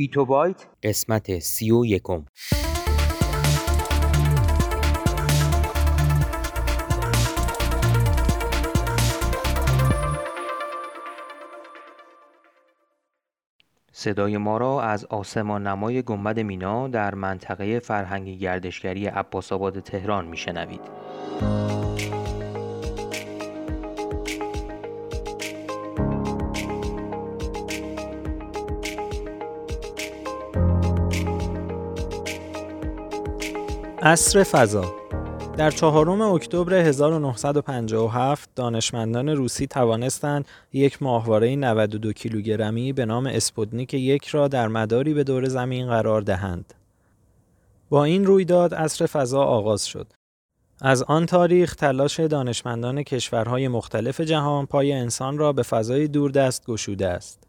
بیتو بایت قسمت سی و یکم صدای ما را از آسمان نمای گنبد مینا در منطقه فرهنگی گردشگری عباس آباد تهران میشنوید. عصر فضا در چهارم اکتبر 1957 دانشمندان روسی توانستند یک ماهواره 92 کیلوگرمی به نام اسپوتنیک یک را در مداری به دور زمین قرار دهند. با این رویداد عصر فضا آغاز شد. از آن تاریخ تلاش دانشمندان کشورهای مختلف جهان پای انسان را به فضای دوردست گشوده است.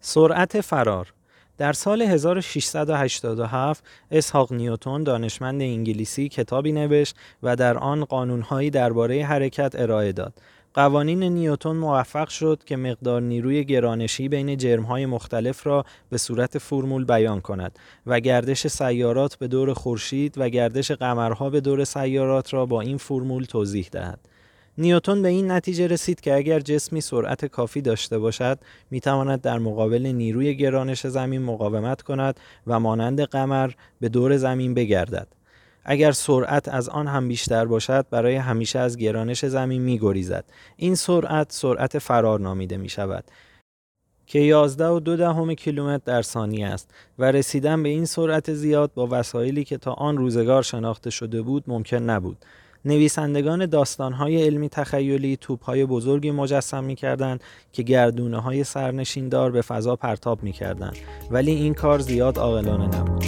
سرعت فرار در سال 1687 اسحاق نیوتون دانشمند انگلیسی کتابی نوشت و در آن قانونهایی درباره حرکت ارائه داد. قوانین نیوتون موفق شد که مقدار نیروی گرانشی بین جرمهای مختلف را به صورت فرمول بیان کند و گردش سیارات به دور خورشید و گردش قمرها به دور سیارات را با این فرمول توضیح دهد. نیوتن به این نتیجه رسید که اگر جسمی سرعت کافی داشته باشد می تواند در مقابل نیروی گرانش زمین مقاومت کند و مانند قمر به دور زمین بگردد اگر سرعت از آن هم بیشتر باشد برای همیشه از گرانش زمین می گریزد. این سرعت سرعت فرار نامیده می شود که 11 و دو دهم کیلومتر در ثانیه است و رسیدن به این سرعت زیاد با وسایلی که تا آن روزگار شناخته شده بود ممکن نبود نویسندگان داستانهای علمی تخیلی توپهای بزرگی مجسم می‌کردند که گردونه های سرنشیندار به فضا پرتاب می‌کردند ولی این کار زیاد عاقلانه نبود.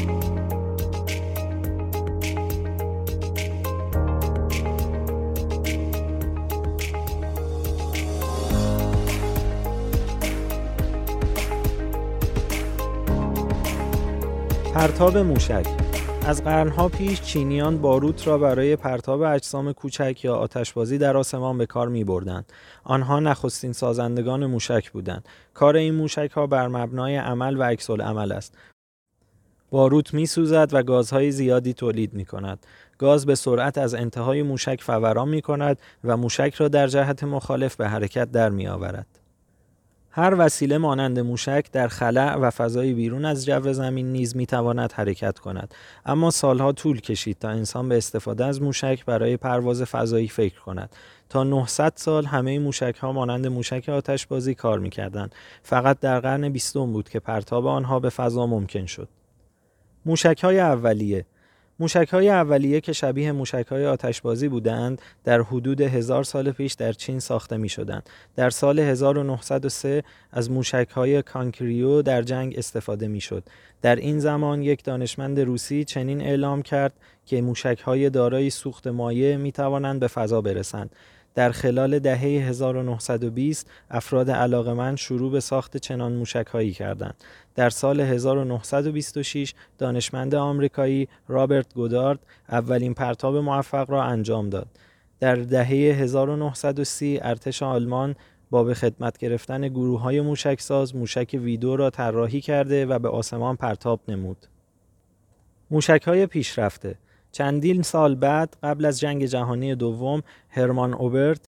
پرتاب موشک از قرنها پیش چینیان باروت را برای پرتاب اجسام کوچک یا آتشبازی در آسمان به کار می بردن. آنها نخستین سازندگان موشک بودند. کار این موشک ها بر مبنای عمل و عکس عمل است. باروت می سوزد و گازهای زیادی تولید می کند. گاز به سرعت از انتهای موشک فوران می کند و موشک را در جهت مخالف به حرکت در می آورد. هر وسیله مانند موشک در خلع و فضای بیرون از جو زمین نیز می‌تواند حرکت کند. اما سالها طول کشید تا انسان به استفاده از موشک برای پرواز فضایی فکر کند. تا 900 سال همه موشک ها مانند موشک آتشبازی کار می‌کردند. فقط در قرن بیستم بود که پرتاب آنها به فضا ممکن شد. موشک های اولیه موشک های اولیه که شبیه موشک های آتشبازی بودند در حدود هزار سال پیش در چین ساخته می شدند. در سال 1903 از موشک های کانکریو در جنگ استفاده می شد. در این زمان یک دانشمند روسی چنین اعلام کرد که موشک های دارای سوخت مایع می توانند به فضا برسند. در خلال دهه 1920 افراد علاقمند شروع به ساخت چنان موشکهایی کردند. در سال 1926 دانشمند آمریکایی رابرت گودارد اولین پرتاب موفق را انجام داد. در دهه 1930 ارتش آلمان با به خدمت گرفتن گروه های موشکساز موشک ویدو را طراحی کرده و به آسمان پرتاب نمود. موشک های پیشرفته چندین سال بعد قبل از جنگ جهانی دوم هرمان اوبرت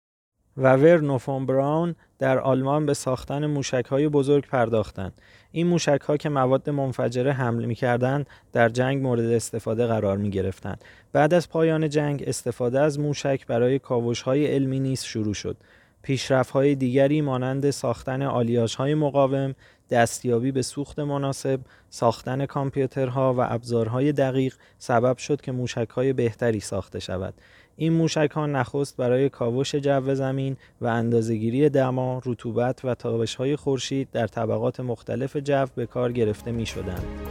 و ورنو فون براون در آلمان به ساختن موشک های بزرگ پرداختند. این موشک ها که مواد منفجره حمل می کردند در جنگ مورد استفاده قرار می گرفتند. بعد از پایان جنگ استفاده از موشک برای کاوش های علمی نیز شروع شد. پیشرفت های دیگری مانند ساختن آلیاژ های مقاوم، دستیابی به سوخت مناسب، ساختن کامپیوترها و ابزارهای دقیق سبب شد که موشکهای بهتری ساخته شود. این موشک ها نخست برای کاوش جو زمین و اندازهگیری دما، رطوبت و تابش های خورشید در طبقات مختلف جو به کار گرفته می شدند.